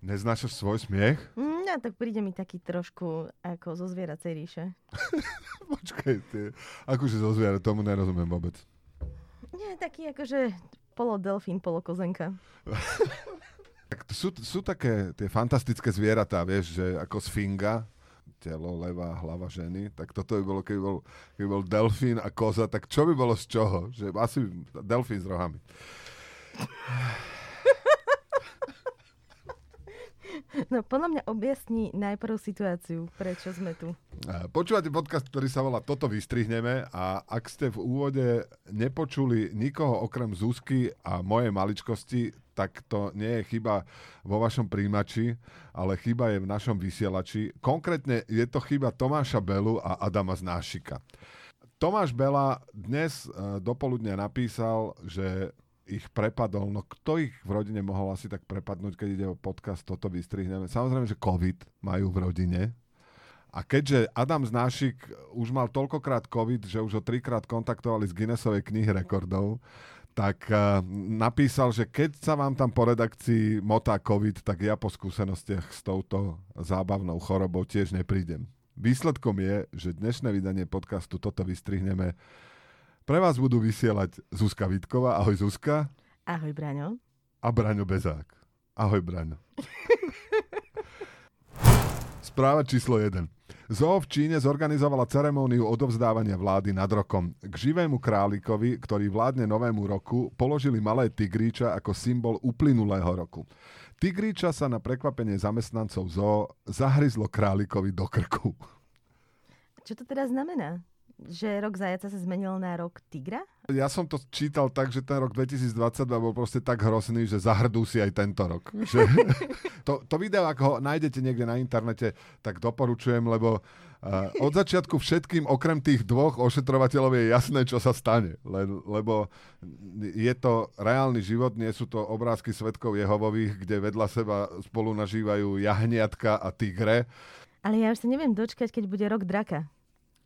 Neznášaš svoj smiech? No, tak príde mi taký trošku ako zo zvieracej ríše. Počkaj, ty, akože zo zviera, tomu nerozumiem vôbec. Nie, taký akože polodelfín, polokozenka. tak sú, sú také tie fantastické zvieratá, vieš, že ako sfinga, telo, levá hlava ženy, tak toto by bolo, keby bol, keby bol delfín a koza, tak čo by bolo z čoho? Že asi delfín s rohami. No podľa mňa objasní najprv situáciu, prečo sme tu. Počúvate podcast, ktorý sa volá Toto vystrihneme a ak ste v úvode nepočuli nikoho okrem Zuzky a mojej maličkosti, tak to nie je chyba vo vašom príjimači, ale chyba je v našom vysielači. Konkrétne je to chyba Tomáša Belu a Adama Znášika. Tomáš Bela dnes uh, dopoludne napísal, že ich prepadol. No kto ich v rodine mohol asi tak prepadnúť, keď ide o podcast, toto vystrihneme. Samozrejme, že COVID majú v rodine. A keďže Adam Znášik už mal toľkokrát COVID, že už ho trikrát kontaktovali z Guinnessovej knihy rekordov, tak uh, napísal, že keď sa vám tam po redakcii motá COVID, tak ja po skúsenostiach s touto zábavnou chorobou tiež neprídem. Výsledkom je, že dnešné vydanie podcastu Toto vystrihneme pre vás budú vysielať Zuzka Vitková. Ahoj Zuzka. Ahoj Braňo. A Braňo Bezák. Ahoj Braňo. Správa číslo 1. Zoo v Číne zorganizovala ceremóniu odovzdávania vlády nad rokom. K živému králikovi, ktorý vládne novému roku, položili malé tigríča ako symbol uplynulého roku. Tigríča sa na prekvapenie zamestnancov zoo zahryzlo králikovi do krku. Čo to teda znamená? Že rok zajaca sa zmenil na rok tigra? Ja som to čítal tak, že ten rok 2022 bol proste tak hrozný, že zahrdú si aj tento rok. Že to, to video, ak ho nájdete niekde na internete, tak doporučujem, lebo uh, od začiatku všetkým, okrem tých dvoch ošetrovateľov je jasné, čo sa stane. Le, lebo je to reálny život, nie sú to obrázky svetkov Jehovových, kde vedľa seba spolu nažívajú jahniatka a tigre. Ale ja už sa neviem dočkať, keď bude rok draka.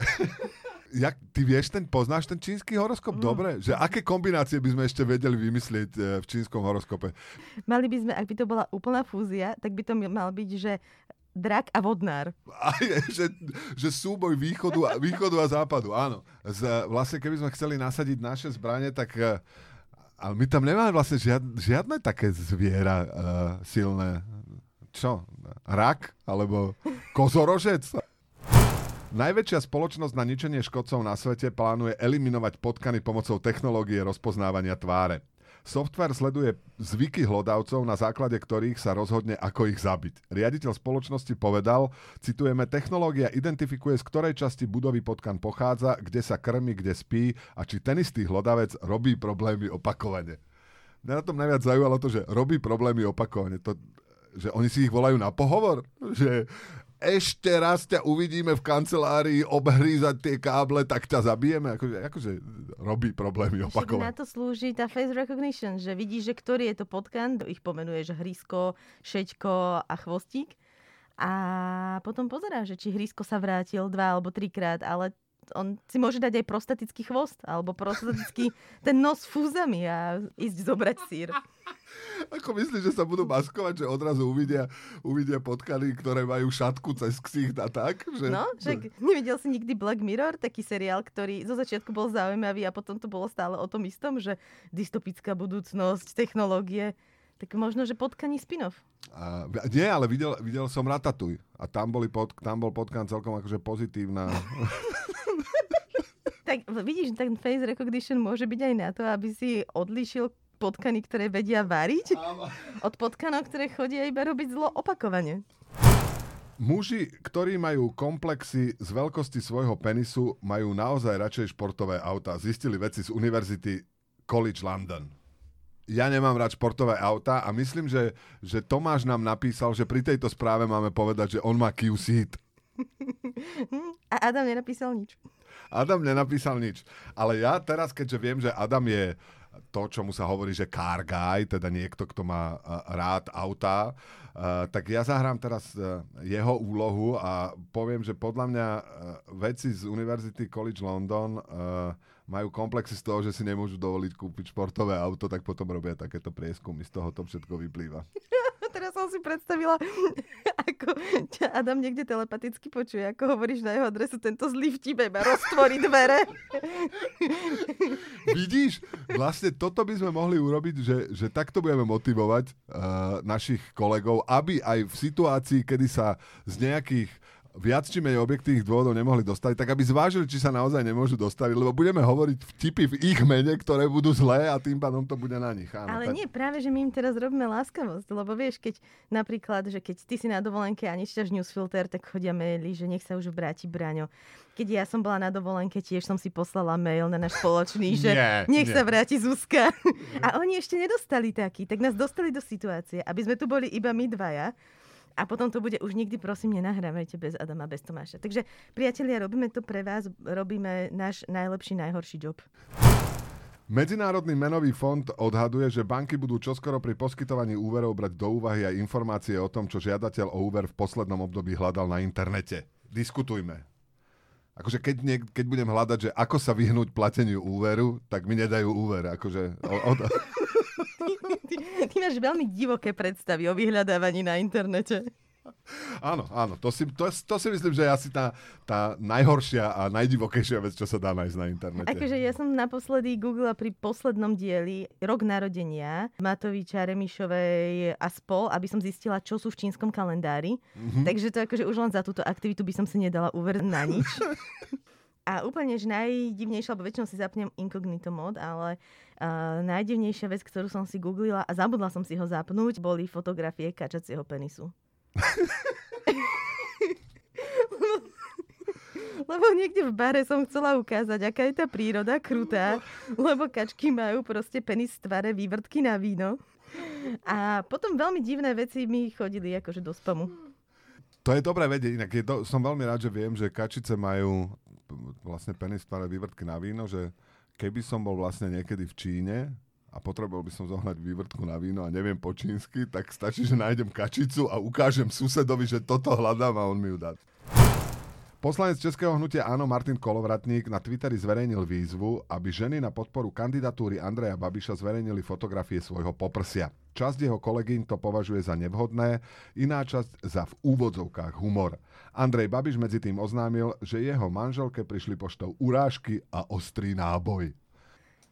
jak, ty vieš, ten, poznáš ten čínsky horoskop? Mm. Dobre? Že aké kombinácie by sme ešte vedeli vymyslieť e, v čínskom horoskope? Mali by sme, ak by to bola úplná fúzia, tak by to mal byť, že drak a vodnár. A je, že, že súboj východu a, východu a západu, áno. Z, vlastne keby sme chceli nasadiť naše zbranie, tak e, ale my tam nemáme vlastne žiad, žiadne také zviera uh, silné. Čo? Rak? Alebo kozorožec? Najväčšia spoločnosť na ničenie škodcov na svete plánuje eliminovať potkany pomocou technológie rozpoznávania tváre. Software sleduje zvyky hlodavcov, na základe ktorých sa rozhodne, ako ich zabiť. Riaditeľ spoločnosti povedal, citujeme, technológia identifikuje, z ktorej časti budovy potkan pochádza, kde sa krmi, kde spí a či ten istý hlodavec robí problémy opakovane. Mňa na tom najviac zaujalo to, že robí problémy opakovane. To, že oni si ich volajú na pohovor. Že ešte raz ťa uvidíme v kancelárii obhrízať tie káble, tak ťa zabijeme. Akože, akože robí problémy opakovane. na to slúži tá face recognition, že vidíš, že ktorý je to potkan, ich pomenuješ hrysko, šeťko a chvostík. A potom pozerá, že či hrysko sa vrátil dva alebo trikrát, ale on si môže dať aj prostatický chvost alebo prostatický ten nos fúzami a ísť zobrať sír. Ako myslíš, že sa budú maskovať, že odrazu uvidia, uvidia potkany, ktoré majú šatku cez ksicht a tak? Že... No, že nevidel si nikdy Black Mirror, taký seriál, ktorý zo začiatku bol zaujímavý a potom to bolo stále o tom istom, že dystopická budúcnosť, technológie. Tak možno, že potkaní spin-off. A, nie, ale videl, videl som Ratatuj a tam, boli pod, tam bol potkan celkom akože pozitívna. tak vidíš, ten face recognition môže byť aj na to, aby si odlíšil potkany, ktoré vedia variť, od potkanov, ktoré chodia iba robiť zlo opakovane. Muži, ktorí majú komplexy z veľkosti svojho penisu, majú naozaj radšej športové auta. Zistili veci z Univerzity College London. Ja nemám rád športové auta a myslím, že, že Tomáš nám napísal, že pri tejto správe máme povedať, že on má Q-Seat. A Adam nenapísal nič. Adam nenapísal nič. Ale ja teraz, keďže viem, že Adam je to, čomu sa hovorí, že car guy, teda niekto, kto má rád autá, tak ja zahrám teraz e, jeho úlohu a poviem, že podľa mňa e, veci z Univerzity College London e, majú komplexy z toho, že si nemôžu dovoliť kúpiť športové auto, tak potom robia takéto prieskumy. Z toho to všetko vyplýva. teraz som si predstavila, ako ťa Adam niekde telepaticky počuje, ako hovoríš na jeho adresu, tento zlý vtip iba roztvorí dvere. Vidíš, vlastne toto by sme mohli urobiť, že, že takto budeme motivovať uh, našich kolegov, aby aj v situácii, kedy sa z nejakých viac či menej objektívnych dôvodov nemohli dostať, tak aby zvážili, či sa naozaj nemôžu dostať, lebo budeme hovoriť vtipy v ich mene, ktoré budú zlé a tým pádom to bude na nich. Áno, Ale tak... nie, práve, že my im teraz robíme láskavosť, lebo vieš, keď napríklad, že keď ty si na dovolenke a nečítaš newsfilter, tak chodia maily, že nech sa už vráti Braňo. Keď ja som bola na dovolenke, tiež som si poslala mail na náš spoločný, že nie, nech nie. sa vráti Zuzka. A oni ešte nedostali taký, tak nás dostali do situácie, aby sme tu boli iba my dvaja a potom to bude už nikdy, prosím, nenahrávajte bez Adama, bez Tomáša. Takže, priatelia, robíme to pre vás, robíme náš najlepší, najhorší job. Medzinárodný menový fond odhaduje, že banky budú čoskoro pri poskytovaní úverov brať do úvahy aj informácie o tom, čo žiadateľ o úver v poslednom období hľadal na internete. Diskutujme. Akože keď, nie, keď budem hľadať, že ako sa vyhnúť plateniu úveru, tak mi nedajú úver. Akože, o, o, ty, ty máš veľmi divoké predstavy o vyhľadávaní na internete. Áno, áno, to si, to, to si myslím, že je asi tá, tá najhoršia a najdivokejšia vec, čo sa dá nájsť na internete. Akože ja som naposledy googlila pri poslednom dieli rok narodenia Matoviča, Remišovej a spol, aby som zistila, čo sú v čínskom kalendári. Mm-hmm. Takže to akože už len za túto aktivitu by som si nedala úver na nič. A úplne že najdivnejšia, lebo väčšinou si zapnem incognito mod, ale uh, najdivnejšia vec, ktorú som si googlila a zabudla som si ho zapnúť, boli fotografie kačacieho penisu. lebo niekde v bare som chcela ukázať, aká je tá príroda krutá, lebo kačky majú proste penis tvare vývrtky na víno. A potom veľmi divné veci mi chodili akože do spamu. To je dobré vedieť, inak je to, som veľmi rád, že viem, že kačice majú vlastne penis v vývrtky na víno, že keby som bol vlastne niekedy v Číne a potreboval by som zohnať vývrtku na víno a neviem po čínsky, tak stačí, že nájdem kačicu a ukážem susedovi, že toto hľadám a on mi ju dá. Poslanec Českého hnutia Áno Martin Kolovratník na Twitteri zverejnil výzvu, aby ženy na podporu kandidatúry Andreja Babiša zverejnili fotografie svojho poprsia. Časť jeho kolegyň to považuje za nevhodné, iná časť za v úvodzovkách humor. Andrej Babiš medzi tým oznámil, že jeho manželke prišli poštou urážky a ostrý náboj.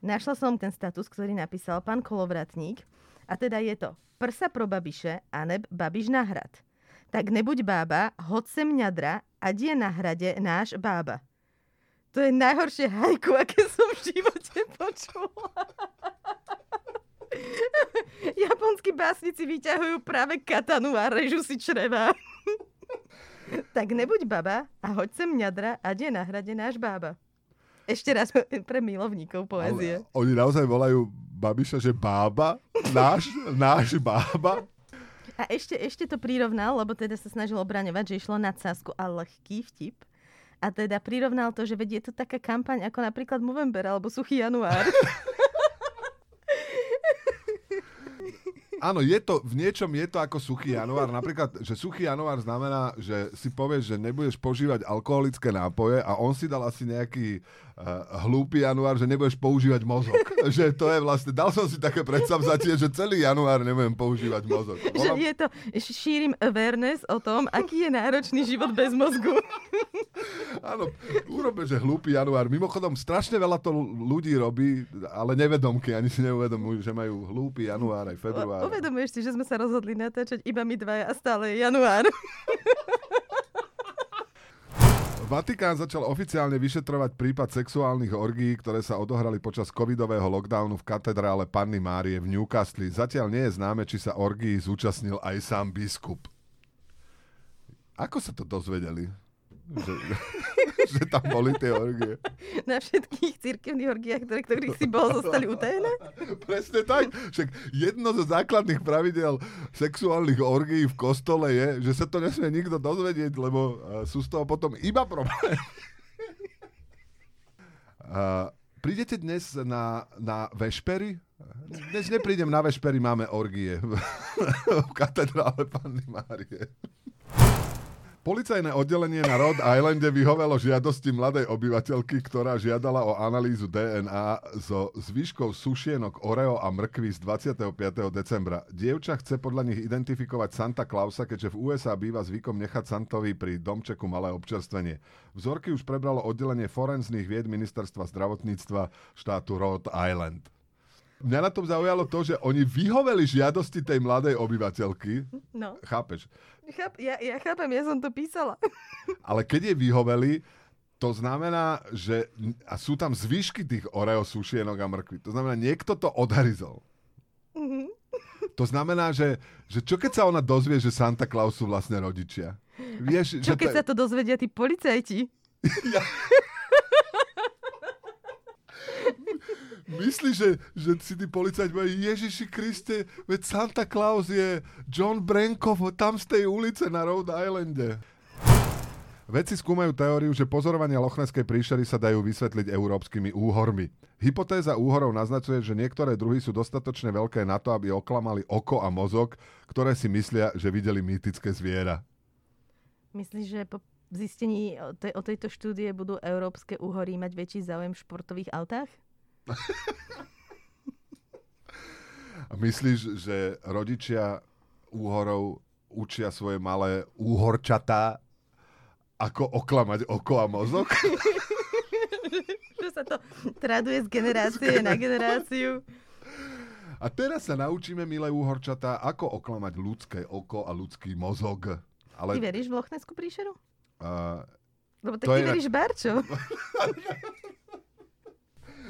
Našla som ten status, ktorý napísal pán Kolovratník a teda je to prsa pro Babiše a neb Babiš na hrad tak nebuď bába, hoď sem ňadra, a je na hrade náš bába. To je najhoršie hajku, aké som v živote počula. Japonskí básnici vyťahujú práve katanu a režu si čreva. tak nebuď baba a hoď sem ňadra a je na hrade náš bába. Ešte raz pre milovníkov poézie. Ale oni naozaj volajú Babiša, že bába? Náš, náš bába? A ešte, ešte to prirovnal, lebo teda sa snažil obraňovať, že išlo na cásku a lehký vtip. A teda prirovnal to, že vedie to taká kampaň ako napríklad Movember alebo Suchý január. Áno, je to, v niečom je to ako suchý január. Napríklad, že suchý január znamená, že si povieš, že nebudeš požívať alkoholické nápoje a on si dal asi nejaký uh, hlúpy január, že nebudeš používať mozog. že to je vlastne, dal som si také predsavzatie, že celý január nebudem používať mozog. Že je to, šírim awareness o tom, aký je náročný život bez mozgu. Áno, urobme, že hlúpy január. Mimochodom, strašne veľa to ľudí robí, ale nevedomky, ani si neuvedomujú, že majú hlúpy január aj február. Uvedomuješ si, že sme sa rozhodli natáčať iba my dvaja a stále je január. Vatikán začal oficiálne vyšetrovať prípad sexuálnych orgií, ktoré sa odohrali počas covidového lockdownu v katedrále Panny Márie v Newcastle. Zatiaľ nie je známe, či sa orgii zúčastnil aj sám biskup. Ako sa to dozvedeli? Že, že tam boli tie orgie. Na všetkých cirkevných orgiách, ktoré, ktorých si bol, zostali utajené? Presne tak. Však jedno zo základných pravidel sexuálnych orgií v kostole je, že sa to nesmie nikto dozvedieť, lebo sú z toho potom iba problémy. Uh, prídete dnes na, na vešpery? Dnes neprídem na vešpery, máme orgie v katedrále Panny Márie. Policajné oddelenie na Rhode Islande vyhovelo žiadosti mladej obyvateľky, ktorá žiadala o analýzu DNA so zvyškou sušienok Oreo a mrkvy z 25. decembra. Dievča chce podľa nich identifikovať Santa Clausa, keďže v USA býva zvykom nechať Santovi pri domčeku malé občerstvenie. Vzorky už prebralo oddelenie forenzných vied ministerstva zdravotníctva štátu Rhode Island. Mňa na tom zaujalo to, že oni vyhoveli žiadosti tej mladej obyvateľky. No. Chápeš? Cháp, ja, ja chápem, ja som to písala. Ale keď je vyhoveli, to znamená, že a sú tam zvyšky tých oreo sušienok a mrkvy. To znamená, niekto to odhryzol. Mm-hmm. To znamená, že, že čo keď sa ona dozvie, že Santa Claus sú vlastne rodičia? Vieš, čo že keď to... sa to dozvedia tí policajti? Ja... Myslíš, že, že si tí policajti povedali, Ježiši Kriste, veď Santa Claus je John Brankov tam z tej ulice na Rhode Islande. Vedci skúmajú teóriu, že pozorovania Lochneskej príšery sa dajú vysvetliť európskymi úhormi. Hypotéza úhorov naznačuje, že niektoré druhy sú dostatočne veľké na to, aby oklamali oko a mozog, ktoré si myslia, že videli mýtické zviera. Myslíš, že po zistení o, te- o tejto štúdie budú európske úhory mať väčší záujem v športových autách? A myslíš, že rodičia úhorov učia svoje malé úhorčatá, ako oklamať oko a mozog? že sa to traduje z generácie na generáciu. A teraz sa naučíme, milé úhorčatá, ako oklamať ľudské oko a ľudský mozog. Ale... Ty veríš v Lochneskú príšeru? Uh, Lebo tak ty je... veríš Barčo.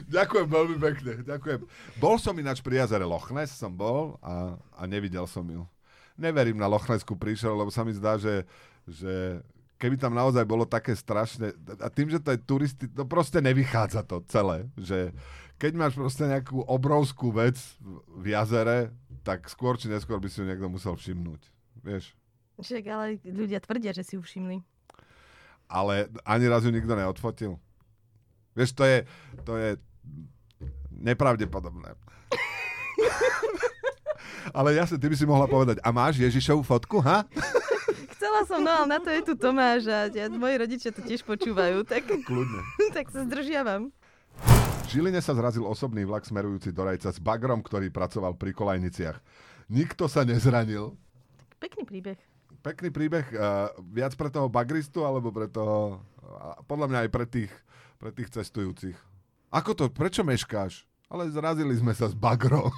Ďakujem veľmi pekne, ďakujem. Bol som ináč pri jazere Loch Ness, som bol a, a nevidel som ju. Neverím na Loch Nessku príšel, lebo sa mi zdá, že, že keby tam naozaj bolo také strašné, a tým, že to je turisti, to proste nevychádza to celé, že keď máš proste nejakú obrovskú vec v jazere, tak skôr či neskôr by si ju niekto musel všimnúť. Vieš? Však ale ľudia tvrdia, že si ju všimli. Ale ani raz ju nikto neodfotil. Vieš, to je, to je nepravdepodobné. ale jasne, ty by si mohla povedať, a máš Ježišovú fotku, ha? Chcela som, no ale na to je tu Tomáš a ja, moji rodičia to tiež počúvajú, tak, Kľudne. tak sa zdržiavam. V Žiline sa zrazil osobný vlak smerujúci do Rajca s bagrom, ktorý pracoval pri kolajniciach. Nikto sa nezranil. Pekný príbeh. Pekný príbeh. Uh, viac pre toho bagristu, alebo pre toho... Uh, podľa mňa aj pre tých, pre tých cestujúcich. Ako to? Prečo meškáš? Ale zrazili sme sa s bagrom.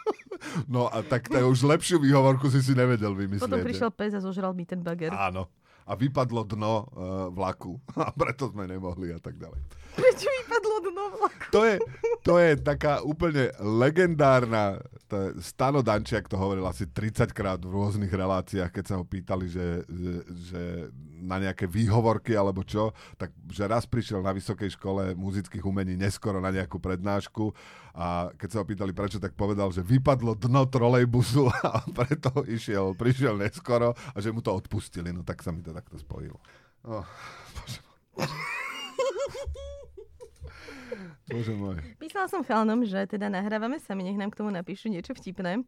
no a tak to už lepšiu výhovorku si si nevedel vymyslieť. Potom prišiel pes a zožral mi ten bager. Áno. A vypadlo dno uh, vlaku. A preto sme nemohli a tak ďalej. Prečo vypadlo dno vlaku? To je, to je taká úplne legendárna to je Stano Dančiak to hovoril asi 30 krát v rôznych reláciách, keď sa ho pýtali, že, že, že na nejaké výhovorky alebo čo, tak že raz prišiel na vysokej škole muzických umení neskoro na nejakú prednášku a keď sa ho pýtali prečo, tak povedal, že vypadlo dno trolejbusu a preto išiel, prišiel neskoro a že mu to odpustili. No tak sa mi to takto spojilo. Oh, bože. Bože môj. Písala som chalnom, že teda nahrávame sami, nech nám k tomu napíšu niečo vtipné.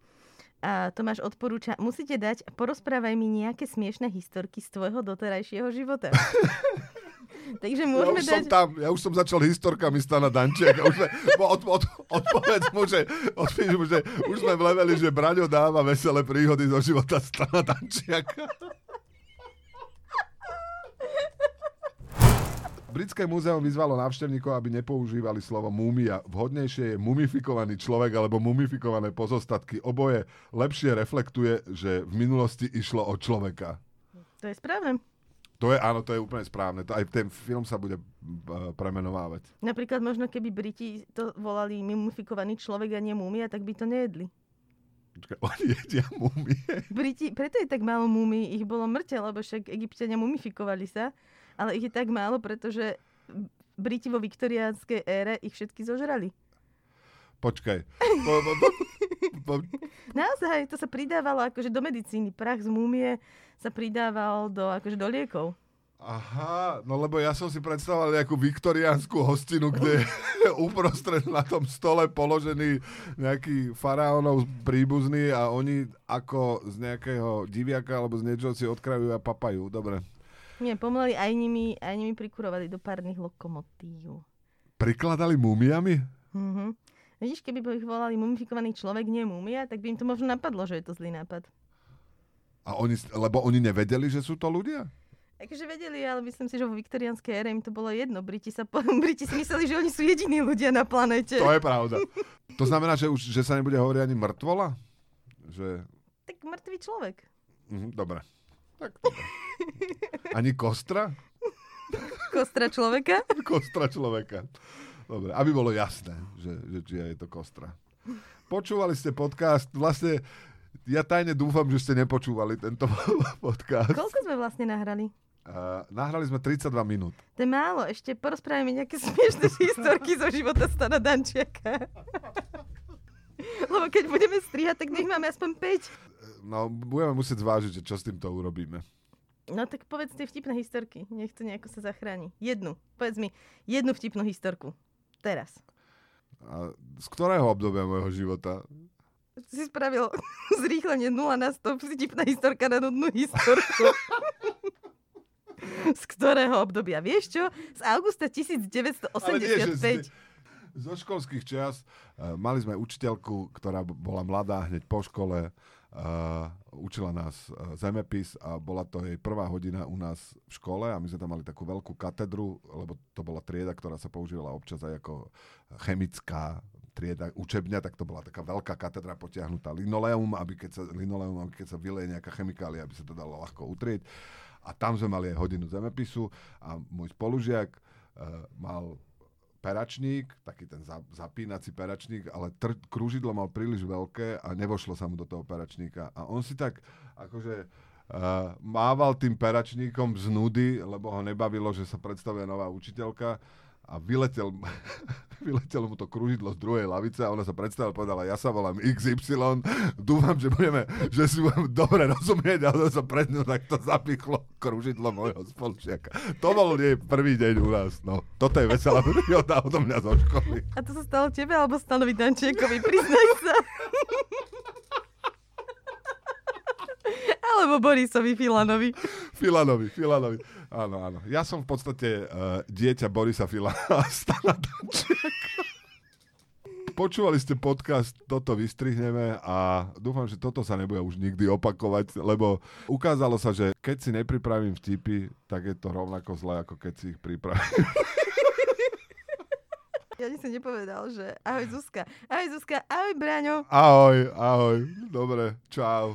A Tomáš odporúča, musíte dať, porozprávaj mi nejaké smiešné historky z tvojho doterajšieho života. Takže môžeme ja už dať... som tam, ja už som začal historkami Stana Dančiaka. Už sme, od, od, odpovedz mu, že, odpovedz mu, že už sme v leveli, že Braňo dáva veselé príhody zo života Stana Dančiaka. Britské múzeum vyzvalo návštevníkov, aby nepoužívali slovo múmia. Vhodnejšie je mumifikovaný človek alebo mumifikované pozostatky. Oboje lepšie reflektuje, že v minulosti išlo o človeka. To je správne. To je, áno, to je úplne správne. To, aj ten film sa bude uh, premenovávať. Napríklad možno keby Briti to volali mumifikovaný človek a nie múmia, tak by to nejedli. Oni jedia múmie? Briti, preto je tak málo múmi, ich bolo mŕte, lebo však egyptiania mumifikovali sa ale ich je tak málo, pretože Briti vo viktoriánskej ére ich všetky zožrali. Počkaj. Po, po, po, po. Naozaj, to sa pridávalo akože do medicíny. Prach z múmie sa pridával do, akože do liekov. Aha, no lebo ja som si predstavoval nejakú viktoriánsku hostinu, kde je uprostred na tom stole položený nejaký faraónov príbuzný a oni ako z nejakého diviaka alebo z niečoho si odkrajujú a papajú. Dobre. Nie, pomaly aj nimi, aj nimi prikurovali do párnych lokomotív. Prikladali mumiami? Mhm. Vidíš, keby by ich volali mumifikovaný človek, nie mumia, tak by im to možno napadlo, že je to zlý nápad. A oni, lebo oni nevedeli, že sú to ľudia? Takže vedeli, ale myslím si, že vo viktoriánskej ére im to bolo jedno. Briti, sa, po- Briti si mysleli, že oni sú jediní ľudia na planete. To je pravda. To znamená, že už že sa nebude hovoriť ani mŕtvola? Že... Tak mŕtvý človek. Mhm, dobre. Tak dobre. Ani kostra? Kostra človeka. Kostra človeka. Dobre, aby bolo jasné, že, že či je to kostra. Počúvali ste podcast, vlastne ja tajne dúfam, že ste nepočúvali tento podcast. Koľko sme vlastne nahrali? Uh, nahrali sme 32 minút. To je málo, ešte porozprávame nejaké smiešné historky zo života Stana Dančiaka. Lebo keď budeme strihať, tak nech máme aspoň 5. No, budeme musieť zvážiť, že čo s týmto urobíme. No tak povedz tie vtipné historky. Nech to nejako sa zachráni. Jednu. Povedz mi jednu vtipnú historku. Teraz. A z ktorého obdobia môjho života? Si spravil zrýchlenie 0 na 100 vtipná historka na nudnú historku. Z ktorého obdobia? Vieš čo? Z augusta 1985. Ale nie, že z- Zo školských čias uh, mali sme učiteľku, ktorá bola mladá hneď po škole, uh, učila nás uh, zemepis a bola to jej prvá hodina u nás v škole a my sme tam mali takú veľkú katedru, lebo to bola trieda, ktorá sa používala občas aj ako chemická trieda, učebňa, tak to bola taká veľká katedra potiahnutá linoleum, aby keď sa, linoleum, aby keď sa vyleje nejaká chemikália, aby sa to dalo ľahko utrieť. A tam sme mali aj hodinu zemepisu a môj spolužiak uh, mal peračník, taký ten za, zapínací peračník, ale tr- krúžidlo mal príliš veľké a nevošlo sa mu do toho peračníka. A on si tak akože uh, mával tým peračníkom z nudy, lebo ho nebavilo, že sa predstavuje nová učiteľka a vyletel, vyletel mu to kružidlo z druhej lavice a ona sa predstavila povedala, ja sa volám XY, dúfam, že budeme, že si budeme dobre rozumieť, ale sa pred ňou takto zapichlo kružidlo môjho spolužiaka. To bol jej prvý deň u nás, no. Toto je veselá príhoda odo mňa zo školy. A to sa stalo tebe alebo Stanovi Dančiekovi? Priznaj sa. Alebo Borisovi Filanovi. Filanovi, Filanovi. Áno, áno. Ja som v podstate uh, dieťa Borisa Filana a Stana Dančiaka. Počúvali ste podcast Toto vystrihneme a dúfam, že toto sa nebude už nikdy opakovať, lebo ukázalo sa, že keď si nepripravím vtipy, tak je to rovnako zle, ako keď si ich pripravím. Ja ani som nepovedal, že ahoj Zuzka. Ahoj Zuzka, ahoj Braňo. Ahoj, ahoj. Dobre, čau.